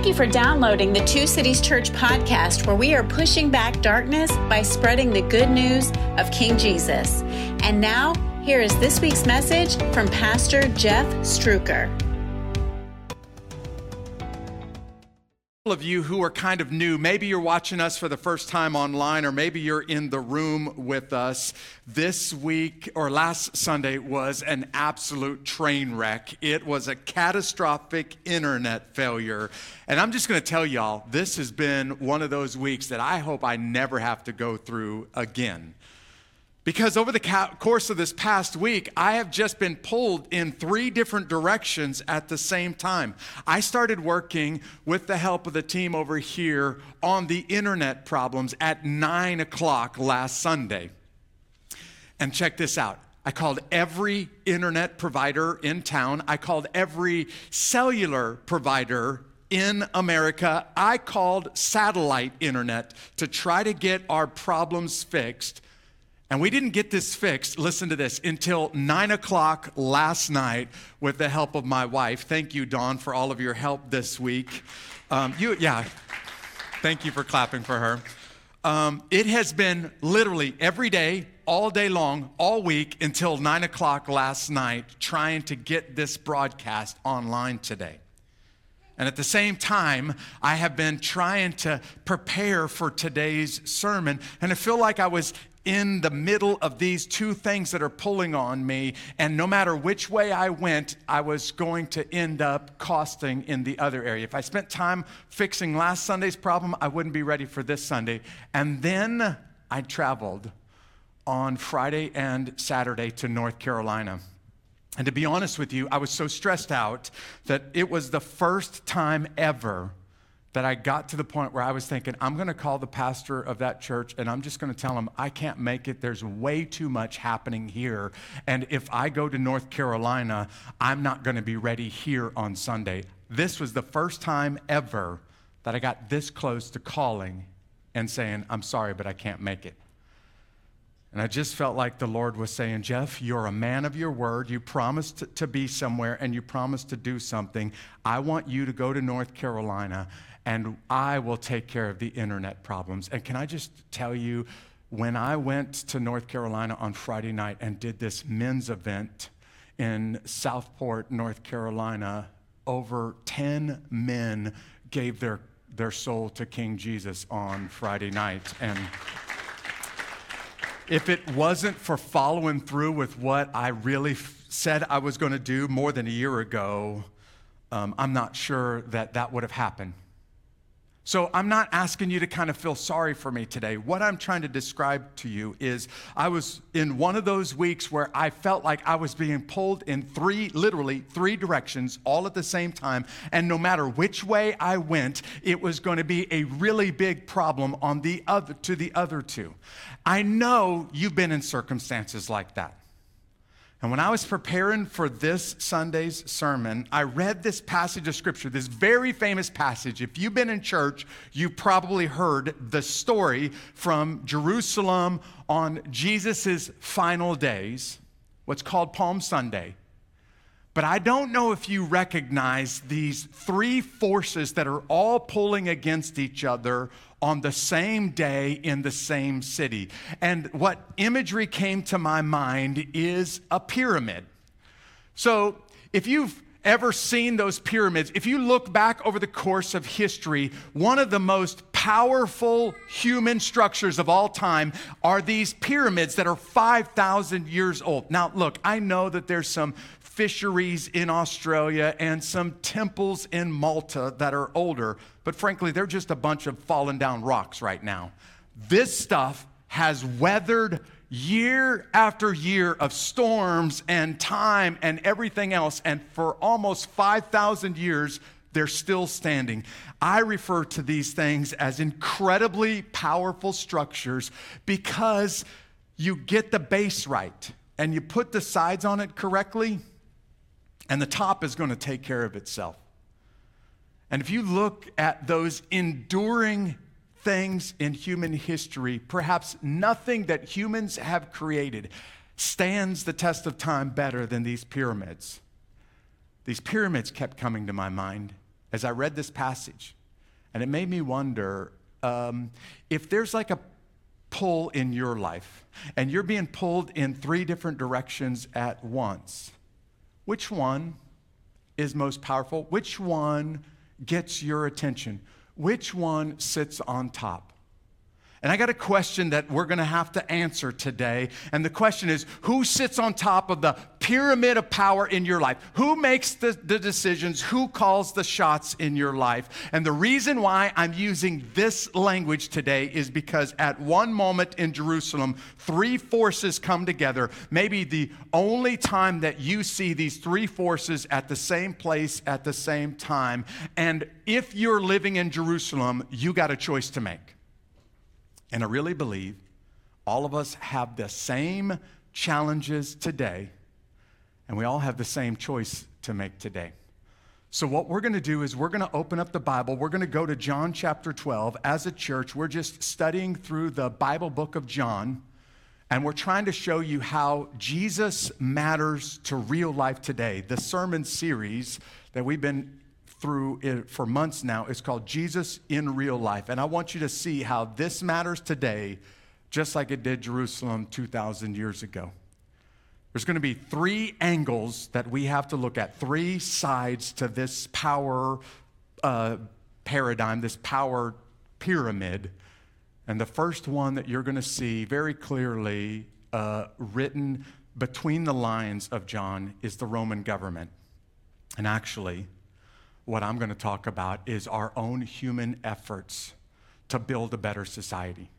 Thank you for downloading the Two Cities Church podcast, where we are pushing back darkness by spreading the good news of King Jesus. And now, here is this week's message from Pastor Jeff Struecker. Of you who are kind of new, maybe you're watching us for the first time online, or maybe you're in the room with us. This week or last Sunday was an absolute train wreck. It was a catastrophic internet failure. And I'm just going to tell y'all, this has been one of those weeks that I hope I never have to go through again. Because over the course of this past week, I have just been pulled in three different directions at the same time. I started working with the help of the team over here on the internet problems at nine o'clock last Sunday. And check this out. I called every internet provider in town. I called every cellular provider in America. I called satellite internet to try to get our problems fixed. And we didn't get this fixed, listen to this, until nine o'clock last night with the help of my wife. Thank you, Dawn, for all of your help this week. Um, you, yeah, thank you for clapping for her. Um, it has been literally every day, all day long, all week until nine o'clock last night, trying to get this broadcast online today. And at the same time, I have been trying to prepare for today's sermon. And I feel like I was in the middle of these two things that are pulling on me. And no matter which way I went, I was going to end up costing in the other area. If I spent time fixing last Sunday's problem, I wouldn't be ready for this Sunday. And then I traveled on Friday and Saturday to North Carolina. And to be honest with you, I was so stressed out that it was the first time ever that I got to the point where I was thinking, I'm going to call the pastor of that church and I'm just going to tell him, I can't make it. There's way too much happening here. And if I go to North Carolina, I'm not going to be ready here on Sunday. This was the first time ever that I got this close to calling and saying, I'm sorry, but I can't make it. And I just felt like the Lord was saying, Jeff, you're a man of your word. You promised to, be somewhere and you promised to do something. I want you to go to North Carolina and I will take care of the internet problems. And can I just tell you, when I went to North Carolina on Friday night and did this men's event in Southport, North Carolina, over 10 men gave their, their soul to King Jesus on Friday night. And if it wasn't for following through with what I really f- said I was going to do more than a year ago, um, I'm not sure that that would have happened. So I'm not asking you to kind of feel sorry for me today. What I'm trying to describe to you is I was in one of those weeks where I felt like I was being pulled in three, literally three directions all at the same time. And no matter which way I went, it was going to be a really big problem on the other, to the other two. I know you've been in circumstances like that. And when I was preparing for this Sunday's sermon, I read this passage of scripture, this very famous passage. If you've been in church, you've probably heard the story from Jerusalem on Jesus' final days, what's called Palm Sunday. But I don't know if you recognize these three forces that are all pulling against each other on the same day in the same city. And what imagery came to my mind is a pyramid. So if you've ever seen those pyramids, if you look back over the course of history, one of the most powerful human structures of all time are these pyramids that are 5,000 years old. Now, look, I know that there's some fisheries in Australia and some temples in Malta that are older, but frankly, they're just a bunch of fallen down rocks right now. This stuff has weathered year after year of storms and time and everything else, and for almost 5,000 years, they're still standing. I refer to these things as incredibly powerful structures because you get the base right and you put the sides on it correctly, and the top is going to take care of itself. And if you look at those enduring things in human history, perhaps nothing that humans have created stands the test of time better than these pyramids. These pyramids kept coming to my mind. as I read this passage. And it made me wonder um, if there's like a pull in your life and you're being pulled in three different directions at once, which one is most powerful? Which one gets your attention? Which one sits on top? And I got a question that we're going to have to answer today. And the question is who sits on top of the pyramid of power in your life? Who makes the, the, decisions? Who calls the shots in your life? And the reason why I'm using this language today is because at one moment in Jerusalem, three forces come together. Maybe the only time that you see these three forces at the same place at the same time. And if you're living in Jerusalem, you got a choice to make. And I really believe all of us have the same challenges today, and we all have the same choice to make today. So, what we're going to do is we're going to open up the Bible. We're going to go to John chapter 12. As a church, we're just studying through the Bible book of John, and we're trying to show you how Jesus matters to real life today. The sermon series that we've been through it for months now is called Jesus in Real Life. And I want you to see how this matters today, just like it did Jerusalem 2,000 years ago. There's going to be three angles that we have to look at, three sides to this power uh, paradigm, this power pyramid. And the first one that you're going to see very clearly uh, written between the lines of John is the Roman government. And actually, what I'm going to talk about is our own human efforts to build a better society.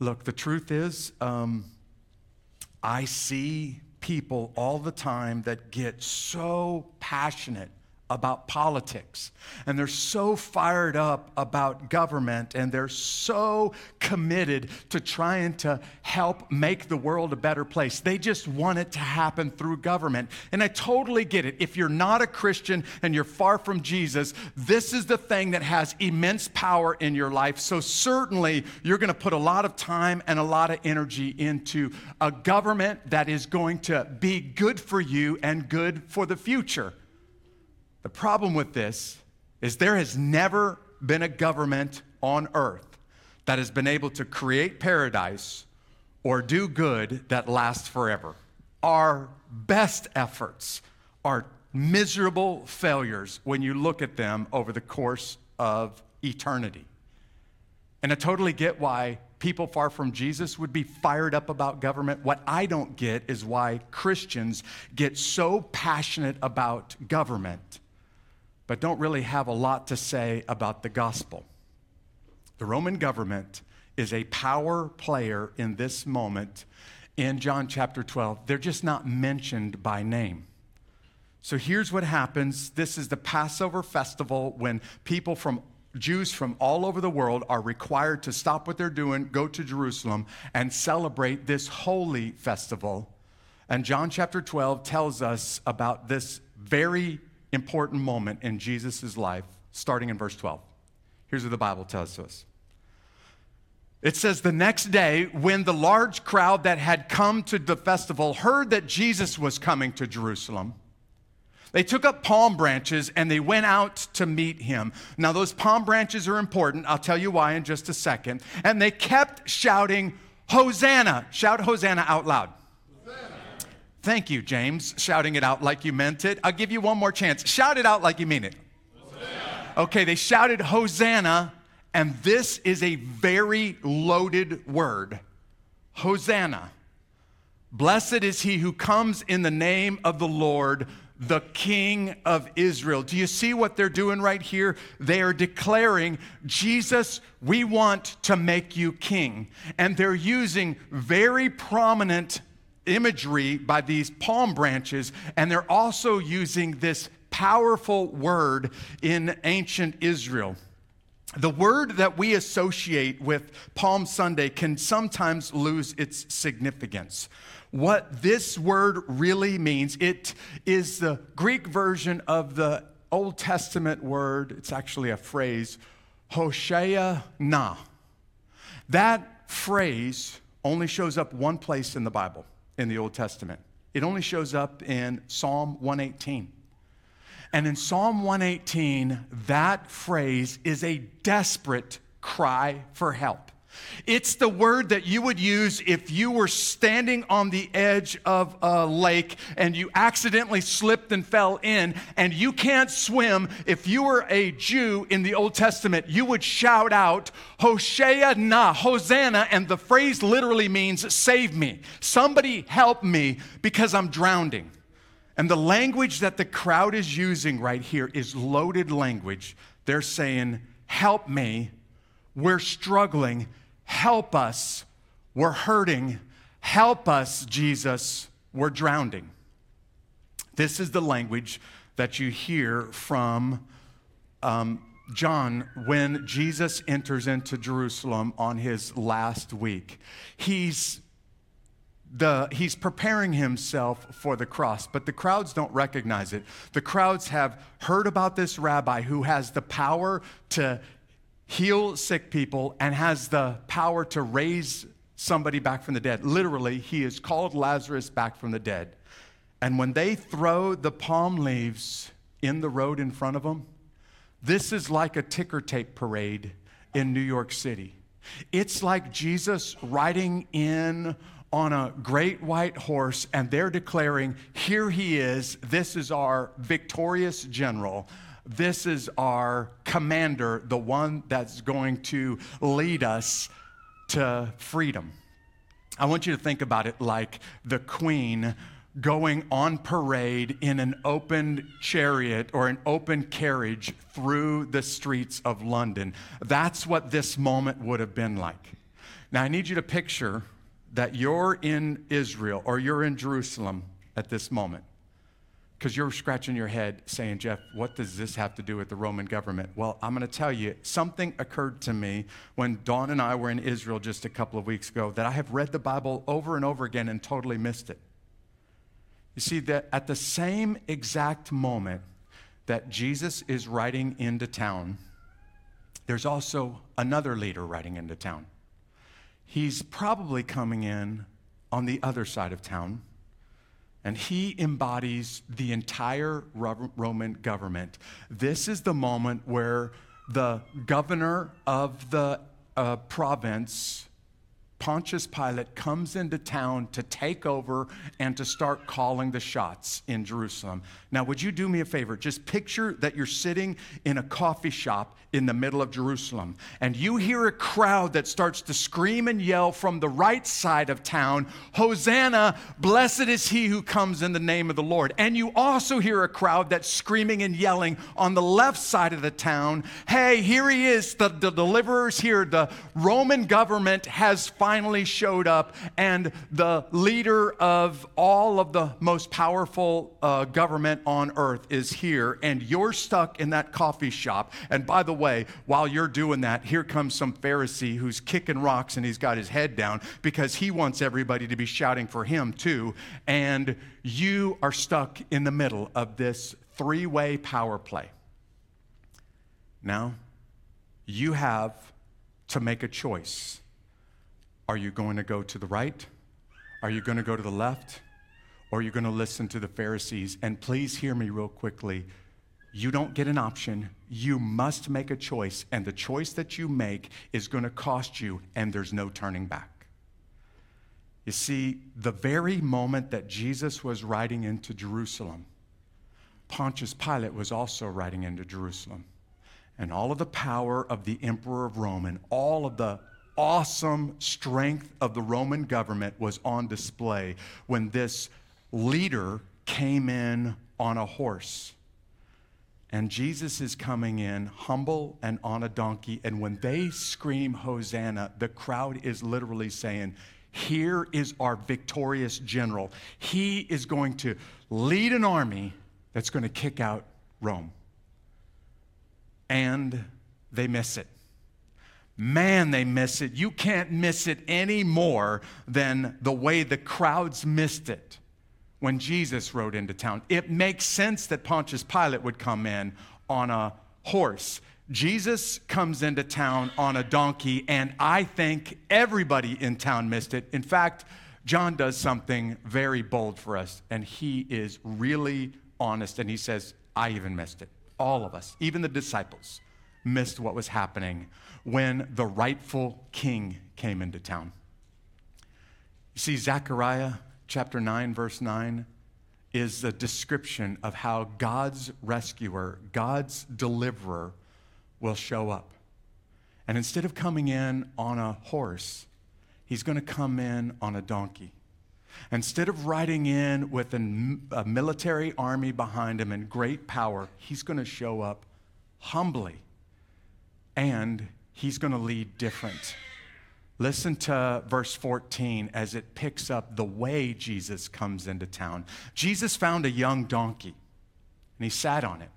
Look, the truth is, um, I see people all the time that get so passionate about politics and they're so fired up about government and they're so committed to trying to help make the world a better place. They just want it to happen through government. And I totally get it. If you're not a Christian and you're far from Jesus, this is the thing that has immense power in your life. So certainly you're going to put a lot of time and a lot of energy into a government that is going to be good for you and good for the future. The problem with this is there has never been a government on earth that has been able to create paradise or do good that lasts forever. Our best efforts are miserable failures when you look at them over the course of eternity. And I totally get why people far from Jesus would be fired up about government. What I don't get is why Christians get so passionate about government but don't really have a lot to say about the gospel. The Roman government is a power player in this moment in John chapter 12. They're just not mentioned by name. So here's what happens this is the Passover festival when people from Jews from all over the world are required to stop what they're doing, go to Jerusalem, and celebrate this holy festival. And John chapter 12 tells us about this very important moment in Jesus' life, starting in verse 12. Here's what the Bible tells us. It says, The next day, when the large crowd that had come to the festival heard that Jesus was coming to Jerusalem, they took up palm branches and they went out to meet him. Now, those palm branches are important. I'll tell you why in just a second. And they kept shouting, Hosanna. Shout Hosanna out loud. Thank you, James, shouting it out like you meant it. I'll give you one more chance. Shout it out like you mean it. Hosanna. Okay, they shouted Hosanna, and this is a very loaded word Hosanna. Blessed is he who comes in the name of the Lord, the King of Israel. Do you see what they're doing right here? They are declaring, Jesus, we want to make you king. And they're using very prominent imagery by these palm branches, and they're also using this powerful word in ancient Israel. The word that we associate with Palm Sunday can sometimes lose its significance. What this word really means, it is the Greek version of the Old Testament word, it's actually a phrase, Hoshea na. That phrase only shows up one place in the Bible in the Old Testament. It only shows up in Psalm 118. And in Psalm 118, that phrase is a desperate cry for help. It's the word that you would use if you were standing on the edge of a lake and you accidentally slipped and fell in and you can't swim. If you were a Jew in the Old Testament, you would shout out, Hoshea na, Hosanna, and the phrase literally means save me. Somebody help me because I'm drowning. And the language that the crowd is using right here is loaded language. They're saying, Help me. We're struggling. Help us. We're hurting. Help us, Jesus. We're drowning. This is the language that you hear from um, John when Jesus enters into Jerusalem on his last week. He's the, he's preparing himself for the cross, but the crowds don't recognize it. The crowds have heard about this rabbi who has the power to heal sick people and has the power to raise somebody back from the dead. Literally, he has called Lazarus back from the dead. And when they throw the palm leaves in the road in front of them, this is like a ticker tape parade in New York City. It's like Jesus riding in on a great white horse, and they're declaring, Here he is, this is our victorious general. This is our commander, the one that's going to lead us to freedom. I want you to think about it like the queen going on parade in an open chariot or an open carriage through the streets of London. That's what this moment would have been like. Now, I need you to picture that you're in Israel or you're in Jerusalem at this moment because you're scratching your head saying, Jeff, what does this have to do with the Roman government? Well, I'm going to tell you, something occurred to me when Dawn and I were in Israel just a couple of weeks ago that I have read the Bible over and over again and totally missed it. You see, that at the same exact moment that Jesus is riding into town, there's also another leader riding into town. He's probably coming in on the other side of town and he embodies the entire Roman government. This is the moment where the governor of the uh, province Pontius Pilate comes into town to take over and to start calling the shots in Jerusalem. Now, would you do me a favor? Just picture that you're sitting in a coffee shop in the middle of Jerusalem, and you hear a crowd that starts to scream and yell from the right side of town, Hosanna, blessed is he who comes in the name of the Lord. And you also hear a crowd that's screaming and yelling on the left side of the town, Hey, here he is, the, the deliverer's here. The Roman government has finally showed up, and the leader of all of the most powerful uh, government on earth is here, and you're stuck in that coffee shop. And by the way, while you're doing that, here comes some Pharisee who's kicking rocks and he's got his head down because he wants everybody to be shouting for him too. And you are stuck in the middle of this three way power play. Now, you have to make a choice. Are you going to go to the right? Are you going to go to the left? Or you're going to listen to the Pharisees? And please hear me real quickly. You don't get an option. You must make a choice. And the choice that you make is going to cost you, and there's no turning back. You see, the very moment that Jesus was riding into Jerusalem, Pontius Pilate was also riding into Jerusalem. And all of the power of the emperor of Rome and all of the awesome strength of the Roman government was on display when this leader came in on a horse. And Jesus is coming in humble and on a donkey. And when they scream Hosanna, the crowd is literally saying, Here is our victorious general. He is going to lead an army that's going to kick out Rome. And they miss it. Man, they miss it. You can't miss it any more than the way the crowds missed it when Jesus rode into town. It makes sense that Pontius Pilate would come in on a horse. Jesus comes into town on a donkey, and I think everybody in town missed it. In fact, John does something very bold for us, and he is really honest, and he says, I even missed it. All of us, even the disciples, missed what was happening when the rightful king came into town. You see, Zechariah chapter 9, verse 9 is a description of how God's rescuer, God's deliverer, will show up. And instead of coming in on a horse, he's going to come in on a donkey. Instead of riding in with a, military army behind him and great power, he's going to show up humbly and he's going to lead different. Listen to verse 14 as it picks up the way Jesus comes into town. Jesus found a young donkey and he sat on it.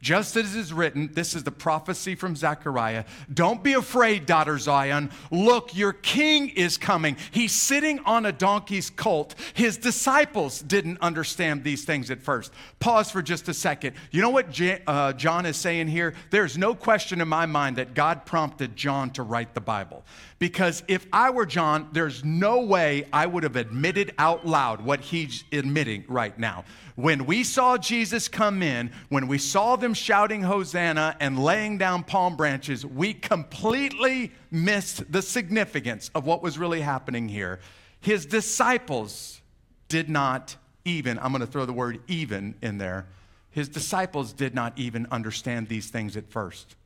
Just as is written, this is the prophecy from Zechariah. Don't be afraid, daughter Zion. Look, your king is coming. He's sitting on a donkey's colt. His disciples didn't understand these things at first. Pause for just a second. You know what J- uh, John is saying here? There's no question in my mind that God prompted John to write the Bible. Because if I were John, there's no way I would have admitted out loud what he's admitting right now. When we saw Jesus come in, when we saw them shouting Hosanna and laying down palm branches, we completely missed the significance of what was really happening here. His disciples did not even, I'm going to throw the word even in there, his disciples did not even understand these things at first.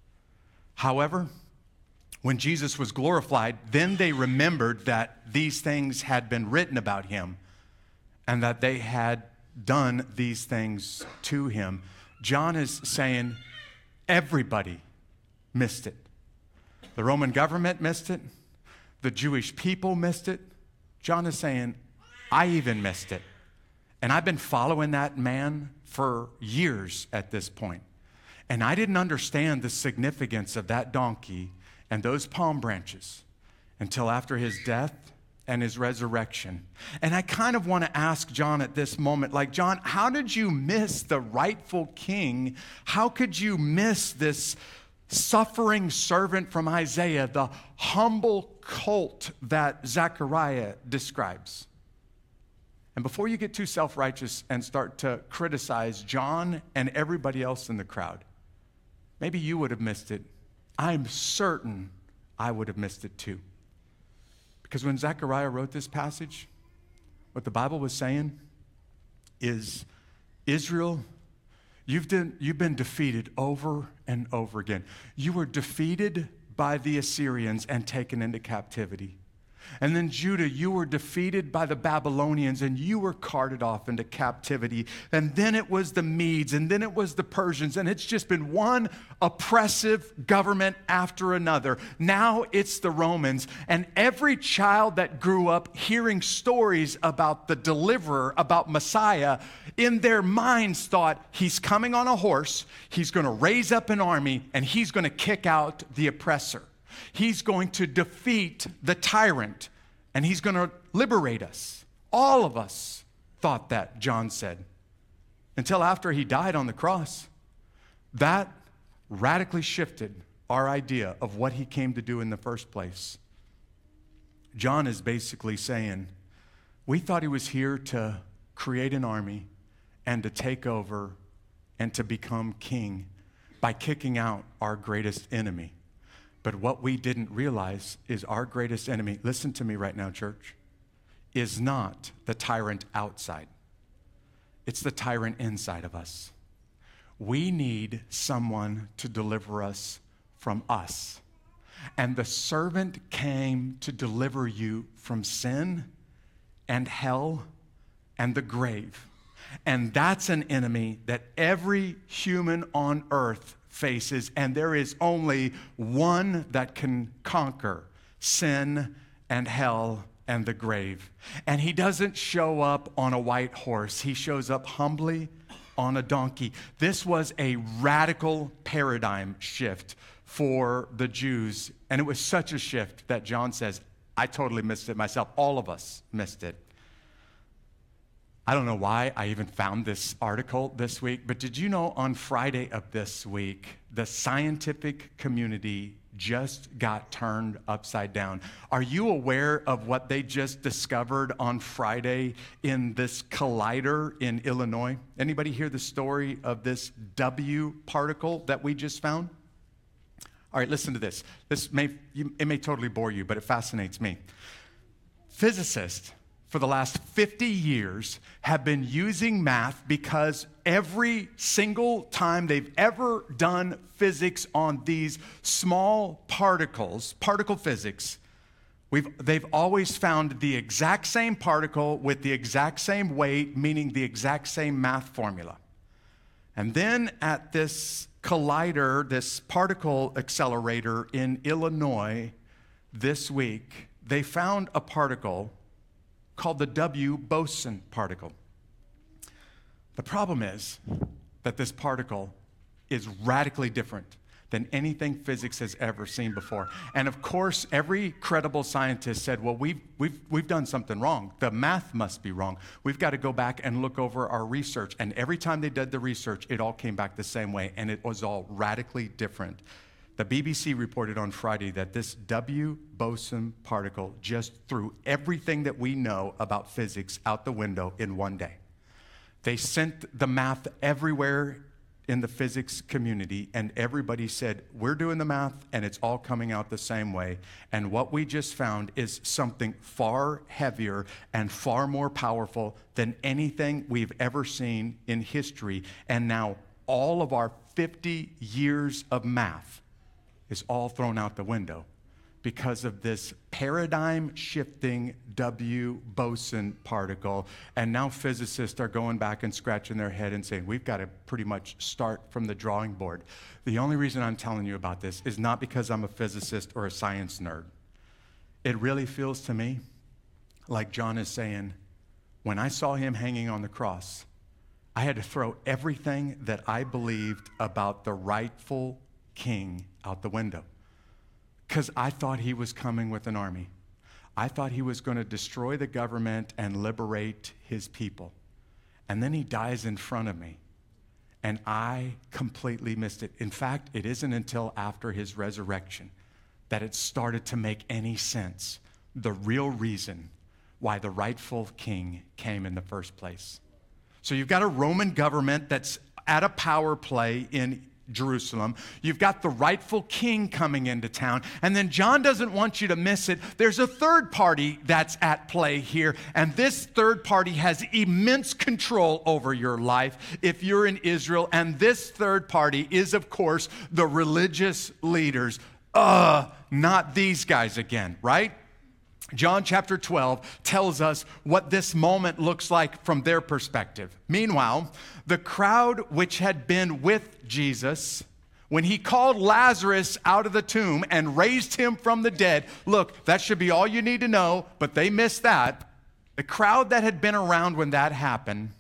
However, when Jesus was glorified, then they remembered that these things had been written about him and that they had done these things to him. John is saying everybody missed it. The Roman government missed it, the Jewish people missed it. John is saying, I even missed it. And I've been following that man for years at this point. And I didn't understand the significance of that donkey and those palm branches until after his death and his resurrection. And I kind of want to ask John at this moment like, John, how did you miss the rightful king? How could you miss this suffering servant from Isaiah, the humble colt that Zechariah describes? And before you get too self righteous and start to criticize John and everybody else in the crowd, maybe you would have missed it. I'm certain I would have missed it too. Because when Zechariah wrote this passage, what the Bible was saying is Israel, you've been, you've been defeated over and over again. You were defeated by the Assyrians and taken into captivity. And then, Judah, you were defeated by the Babylonians and you were carted off into captivity. And then it was the Medes and then it was the Persians. And it's just been one oppressive government after another. Now it's the Romans. And every child that grew up hearing stories about the deliverer, about Messiah, in their minds thought, he's coming on a horse, he's going to raise up an army, and he's going to kick out the oppressor. He's going to defeat the tyrant and he's going to liberate us. All of us thought that, John said, until after he died on the cross. That radically shifted our idea of what he came to do in the first place. John is basically saying, we thought he was here to create an army and to take over and to become king by kicking out our greatest enemy. But what we didn't realize is our greatest enemy, listen to me right now, church, is not the tyrant outside, it's the tyrant inside of us. We need someone to deliver us from us. And the servant came to deliver you from sin and hell and the grave. And that's an enemy that every human on earth faces, and there is only one that can conquer sin and hell and the grave. And he doesn't show up on a white horse, he shows up humbly on a donkey. This was a radical paradigm shift for the Jews. And it was such a shift that John says, I totally missed it myself. All of us missed it. I don't know why I even found this article this week, but did you know on Friday of this week, the scientific community just got turned upside down. Are you aware of what they just discovered on Friday in this collider in Illinois? Anybody hear the story of this W particle that we just found? All right, listen to this. This may it may totally bore you, but it fascinates me. Physicists for the last 50 years have been using math because every single time they've ever done physics on these small particles, particle physics, we've, they've always found the exact same particle with the exact same weight, meaning the exact same math formula. And then at this collider, this particle accelerator in Illinois this week, they found a particle called the W boson particle. The problem is that this particle is radically different than anything physics has ever seen before. And of course, every credible scientist said, well, we've, we've, we've done something wrong. The math must be wrong. We've got to go back and look over our research. And every time they did the research, it all came back the same way, and it was all radically different. The BBC reported on Friday that this W boson particle just threw everything that we know about physics out the window in one day. They sent the math everywhere in the physics community, and everybody said, We're doing the math, and it's all coming out the same way. And what we just found is something far heavier and far more powerful than anything we've ever seen in history. And now, all of our 50 years of math is all thrown out the window because of this paradigm shifting W boson particle. And now physicists are going back and scratching their head and saying, we've got to pretty much start from the drawing board. The only reason I'm telling you about this is not because I'm a physicist or a science nerd. It really feels to me like John is saying, when I saw him hanging on the cross, I had to throw everything that I believed about the rightful king out the window because I thought he was coming with an army. I thought he was going to destroy the government and liberate his people. And then he dies in front of me. And I completely missed it. In fact, it isn't until after his resurrection that it started to make any sense the real reason why the rightful king came in the first place. So you've got a Roman government that's at a power play in Jerusalem. You've got the rightful king coming into town. And then John doesn't want you to miss it. There's a third party that's at play here. And this third party has immense control over your life if you're in Israel. And this third party is, of course, the religious leaders. Uh, not these guys again, right? John chapter 12 tells us what this moment looks like from their perspective. Meanwhile, the crowd which had been with Jesus when he called Lazarus out of the tomb and raised him from the dead, look, that should be all you need to know, but they missed that. The crowd that had been around when that happened,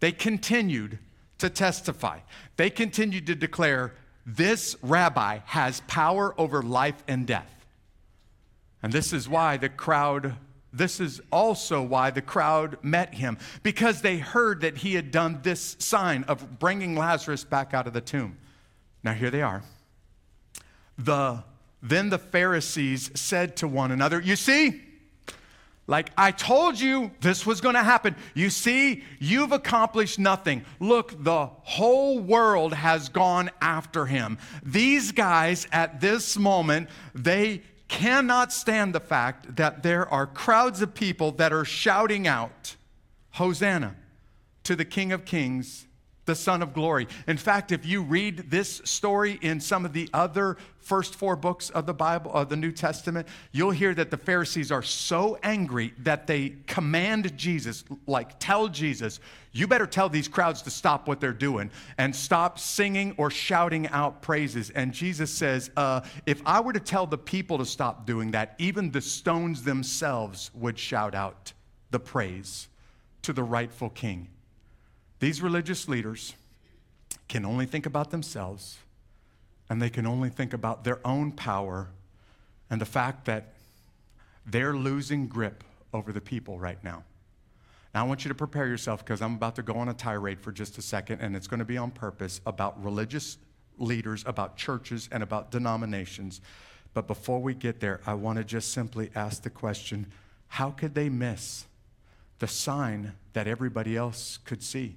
they continued to testify. They continued to declare, This rabbi has power over life and death. And this is why the crowd, this is also why the crowd met him, because they heard that he had done this sign of bringing Lazarus back out of the tomb. Now, here they are. The, then the Pharisees said to one another, You see, like I told you this was going to happen. You see, you've accomplished nothing. Look, the whole world has gone after him. These guys at this moment, they cannot stand the fact that there are crowds of people that are shouting out, Hosanna to the King of Kings, the Son of Glory. In fact, if you read this story in some of the other first four books of the Bible, of the New Testament, you'll hear that the Pharisees are so angry that they command Jesus, like, tell Jesus, you better tell these crowds to stop what they're doing and stop singing or shouting out praises. And Jesus says, uh, if I were to tell the people to stop doing that, even the stones themselves would shout out the praise to the rightful king. These religious leaders can only think about themselves and they can only think about their own power and the fact that they're losing grip over the people right now. Now, I want you to prepare yourself because I'm about to go on a tirade for just a second, and it's going to be on purpose about religious leaders, about churches, and about denominations. But before we get there, I want to just simply ask the question how could they miss the sign that everybody else could see?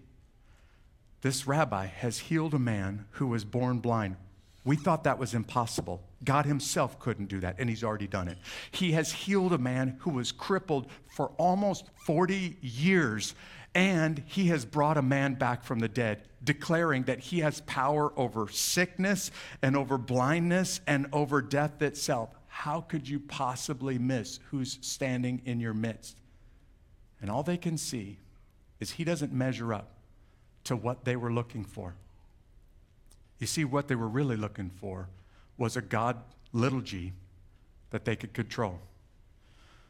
This rabbi has healed a man who was born blind. We thought that was impossible. God Himself couldn't do that, and He's already done it. He has healed a man who was crippled for almost 40 years, and He has brought a man back from the dead, declaring that He has power over sickness and over blindness and over death itself. How could you possibly miss who's standing in your midst? And all they can see is He doesn't measure up to what they were looking for. You see, what they were really looking for was a God, little g, that they could control.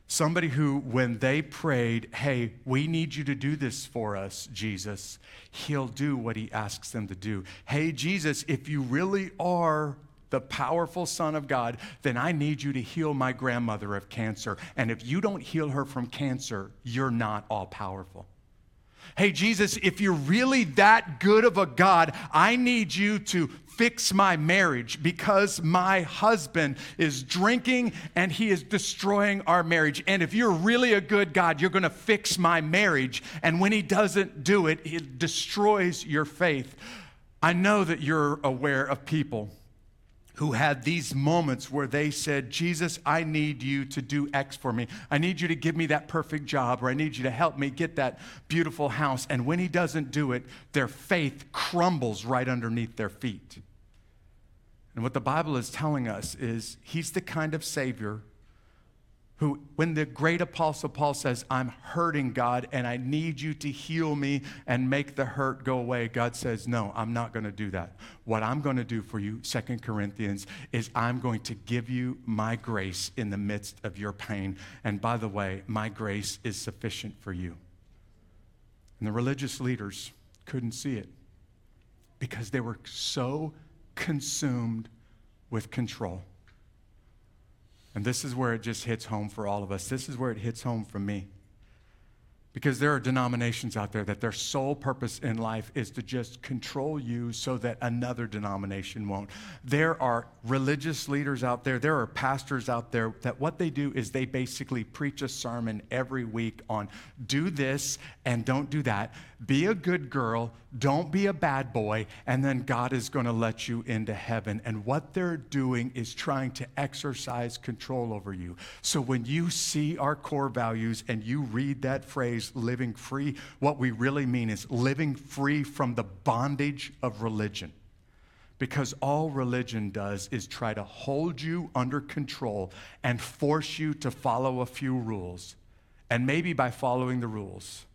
Somebody who, when they prayed, Hey, we need you to do this for us, Jesus, he'll do what he asks them to do. Hey, Jesus, if you really are the powerful Son of God, then I need you to heal my grandmother of cancer. And if you don't heal her from cancer, you're not all powerful. Hey, Jesus, if you're really that good of a God, I need you to fix my marriage because my husband is drinking and he is destroying our marriage. And if you're really a good God, you're going to fix my marriage. And when he doesn't do it, it destroys your faith. I know that you're aware of people who had these moments where they said, Jesus, I need you to do X for me. I need you to give me that perfect job, or I need you to help me get that beautiful house. And when he doesn't do it, their faith crumbles right underneath their feet. And what the Bible is telling us is he's the kind of Savior who, when the great apostle Paul says, I'm hurting God and I need you to heal me and make the hurt go away, God says, No, I'm not going to do that. What I'm going to do for you, Second Corinthians, is I'm going to give you my grace in the midst of your pain. And by the way, my grace is sufficient for you. And the religious leaders couldn't see it because they were so consumed with control. And this is where it just hits home for all of us. This is where it hits home for me. Because there are denominations out there that their sole purpose in life is to just control you so that another denomination won't. There are religious leaders out there, there are pastors out there that what they do is they basically preach a sermon every week on do this and don't do that. Be a good girl, don't be a bad boy, and then God is going to let you into heaven. And what they're doing is trying to exercise control over you. So when you see our core values and you read that phrase, living free, what we really mean is living free from the bondage of religion. Because all religion does is try to hold you under control and force you to follow a few rules. And maybe by following the rules,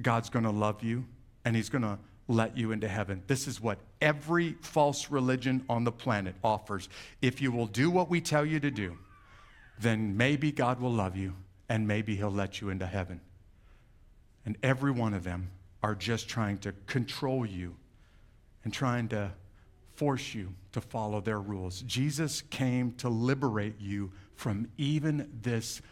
God's going to love you and He's going to let you into heaven. This is what every false religion on the planet offers. If you will do what we tell you to do, then maybe God will love you and maybe He'll let you into heaven. And every one of them are just trying to control you and trying to force you to follow their rules. Jesus came to liberate you from even this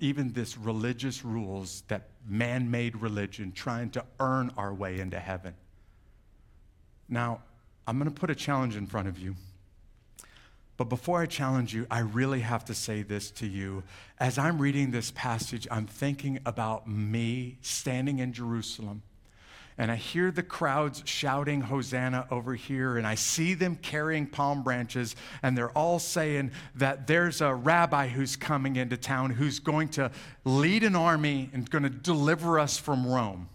even this religious rules that man-made religion trying to earn our way into heaven. Now, I'm going to put a challenge in front of you. But before I challenge you, I really have to say this to you. As I'm reading this passage, I'm thinking about me standing in Jerusalem and I hear the crowds shouting Hosanna over here, and I see them carrying palm branches, and they're all saying that there's a rabbi who's coming into town who's going to lead an army and going to deliver us from Rome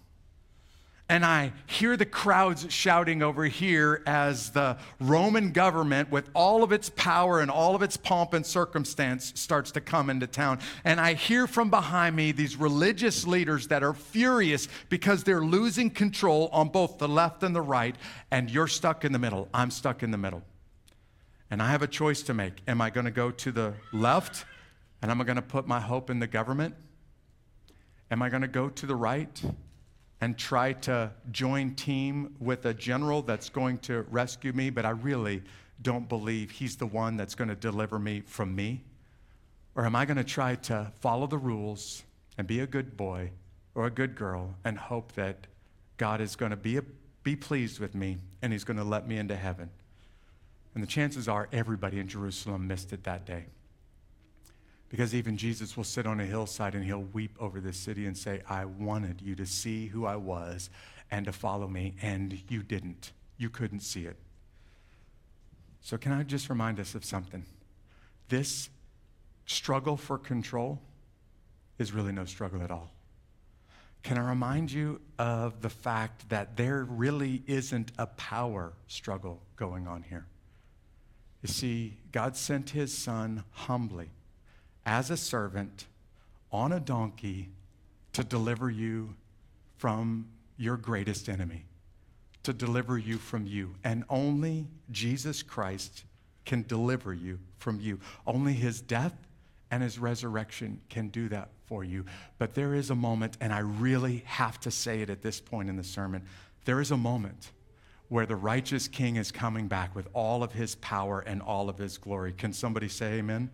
and I hear the crowds shouting over here as the Roman government, with all of its power and all of its pomp and circumstance, starts to come into town. And I hear from behind me these religious leaders that are furious because they're losing control on both the left and the right, and you're stuck in the middle. I'm stuck in the middle. And I have a choice to make. Am I going to go to the left and am I going to put my hope in the government? Am I going to go to the right? And try to join team with a general that's going to rescue me, but I really don't believe he's the one that's going to deliver me from me? Or am I going to try to follow the rules and be a good boy or a good girl and hope that God is going to be, a, be pleased with me and he's going to let me into heaven? And the chances are everybody in Jerusalem missed it that day. Because even Jesus will sit on a hillside and he'll weep over this city and say, I wanted you to see who I was and to follow me, and you didn't. You couldn't see it. So, can I just remind us of something? This struggle for control is really no struggle at all. Can I remind you of the fact that there really isn't a power struggle going on here? You see, God sent his son humbly as a servant on a donkey to deliver you from your greatest enemy, to deliver you from you. And only Jesus Christ can deliver you from you. Only his death and his resurrection can do that for you. But there is a moment, and I really have to say it at this point in the sermon there is a moment where the righteous king is coming back with all of his power and all of his glory. Can somebody say amen?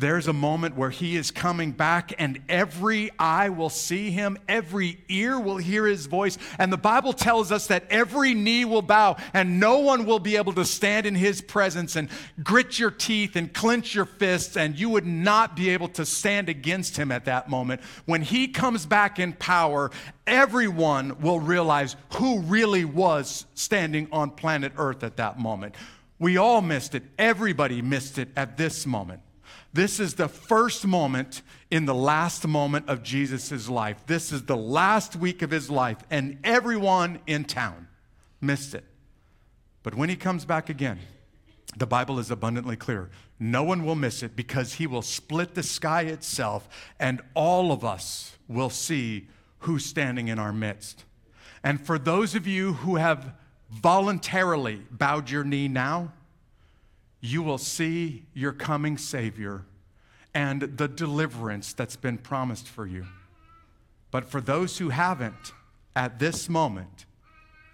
There's a moment where he is coming back, and every eye will see him, every ear will hear his voice. And the Bible tells us that every knee will bow, and no one will be able to stand in his presence and grit your teeth and clench your fists, and you would not be able to stand against him at that moment. When he comes back in power, everyone will realize who really was standing on planet Earth at that moment. We all missed it, everybody missed it at this moment. This is the first moment in the last moment of Jesus' life. This is the last week of his life, and everyone in town missed it. But when he comes back again, the Bible is abundantly clear. No one will miss it because he will split the sky itself, and all of us will see who's standing in our midst. And for those of you who have voluntarily bowed your knee now, you will see your coming Savior and the deliverance that's been promised for you. But for those who haven't, at this moment,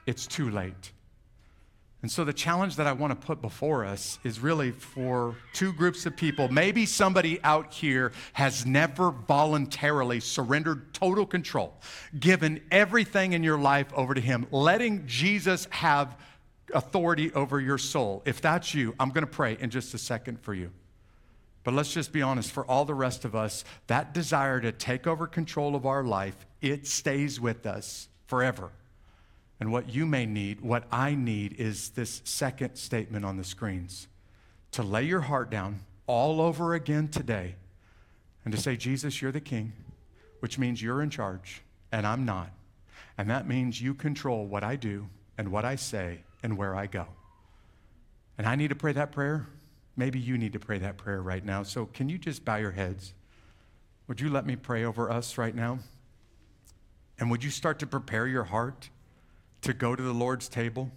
it's too late. And so, the challenge that I want to put before us is really for two groups of people. Maybe somebody out here has never voluntarily surrendered total control, given everything in your life over to Him, letting Jesus have authority over your soul. If that's you, I'm going to pray in just a second for you. But let's just be honest, for all the rest of us, that desire to take over control of our life, it stays with us forever. And what you may need, what I need, is this second statement on the screens to lay your heart down all over again today and to say, Jesus, you're the king, which means you're in charge and I'm not. And that means you control what I do and what I say and where I go. And I need to pray that prayer. Maybe you need to pray that prayer right now. So, can you just bow your heads? Would you let me pray over us right now? And would you start to prepare your heart to go to the Lord's table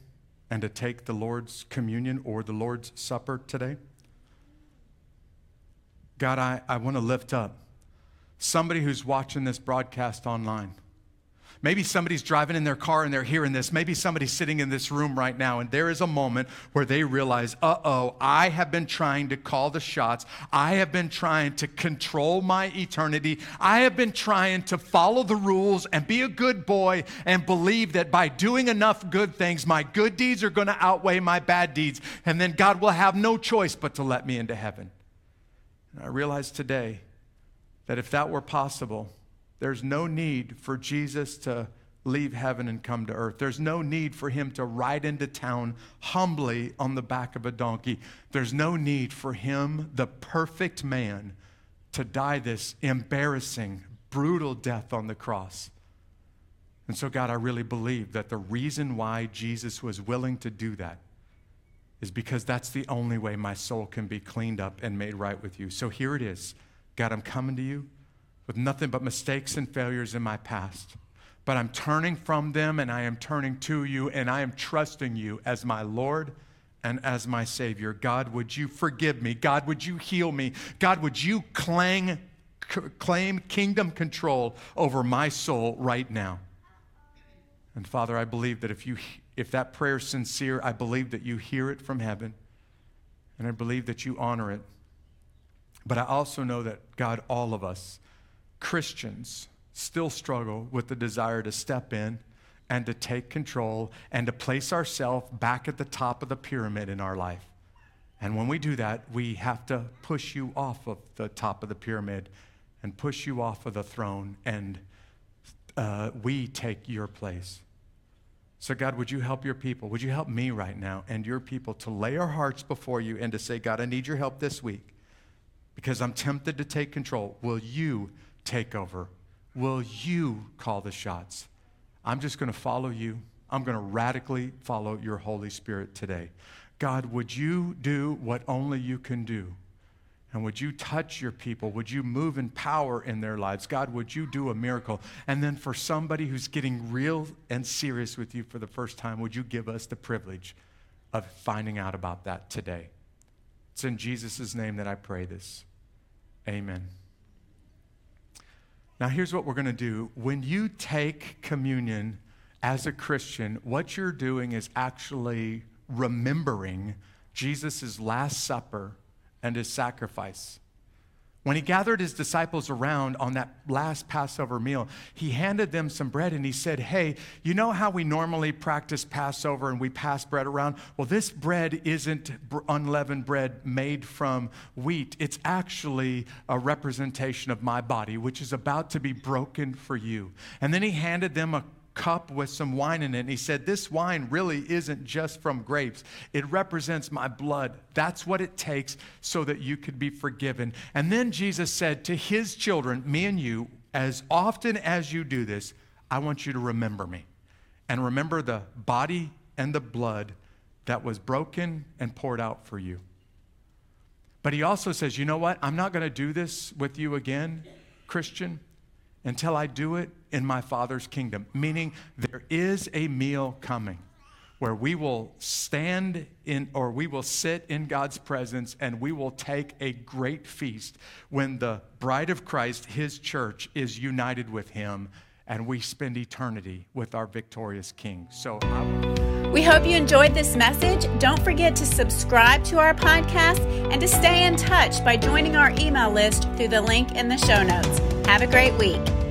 and to take the Lord's communion or the Lord's supper today? God, I, I want to lift up somebody who's watching this broadcast online. Maybe somebody's driving in their car and they're hearing this. Maybe somebody's sitting in this room right now and there is a moment where they realize, uh oh, I have been trying to call the shots. I have been trying to control my eternity. I have been trying to follow the rules and be a good boy and believe that by doing enough good things, my good deeds are going to outweigh my bad deeds. And then God will have no choice but to let me into heaven. And I realize today that if that were possible, there's no need for Jesus to leave heaven and come to earth. There's no need for him to ride into town humbly on the back of a donkey. There's no need for him, the perfect man, to die this embarrassing, brutal death on the cross. And so, God, I really believe that the reason why Jesus was willing to do that is because that's the only way my soul can be cleaned up and made right with you. So here it is. God, I'm coming to you with nothing but mistakes and failures in my past. But I'm turning from them and I am turning to you and I am trusting you as my Lord and as my Savior. God, would you forgive me? God, would you heal me? God, would you clang, c- claim kingdom control over my soul right now? And Father, I believe that if, you, if that prayer is sincere, I believe that you hear it from heaven and I believe that you honor it. But I also know that, God, all of us, Christians still struggle with the desire to step in and to take control and to place ourselves back at the top of the pyramid in our life. And when we do that, we have to push you off of the top of the pyramid and push you off of the throne, and uh, we take your place. So, God, would you help your people? Would you help me right now and your people to lay our hearts before you and to say, God, I need your help this week because I'm tempted to take control. Will you take over? Will you call the shots? I'm just going to follow you. I'm going to radically follow your Holy Spirit today. God, would you do what only you can do? And would you touch your people? Would you move in power in their lives? God, would you do a miracle? And then for somebody who's getting real and serious with you for the first time, would you give us the privilege of finding out about that today? It's in Jesus' name that I pray this. Amen. Now, here's what we're going to do. When you take communion as a Christian, what you're doing is actually remembering Jesus' Last Supper and his sacrifice. When he gathered his disciples around on that last Passover meal, he handed them some bread and he said, Hey, you know how we normally practice Passover and we pass bread around? Well, this bread isn't unleavened bread made from wheat. It's actually a representation of my body, which is about to be broken for you. And then he handed them a cup with some wine in it. And he said, This wine really isn't just from grapes, it represents my blood. That's what it takes so that you could be forgiven. And then Jesus said to his children, me and you, as often as you do this, I want you to remember me. And remember the body and the blood that was broken and poured out for you. But he also says, you know what? I'm not going to do this with you again, Christian until I do it in my Father's kingdom. Meaning, there is a meal coming where we will stand in or we will sit in God's presence and we will take a great feast when the bride of Christ, his church, is united with him and we spend eternity with our victorious King. So I- we hope you enjoyed this message. Don't forget to subscribe to our podcast and to stay in touch by joining our email list through the link in the show notes. Have a great week.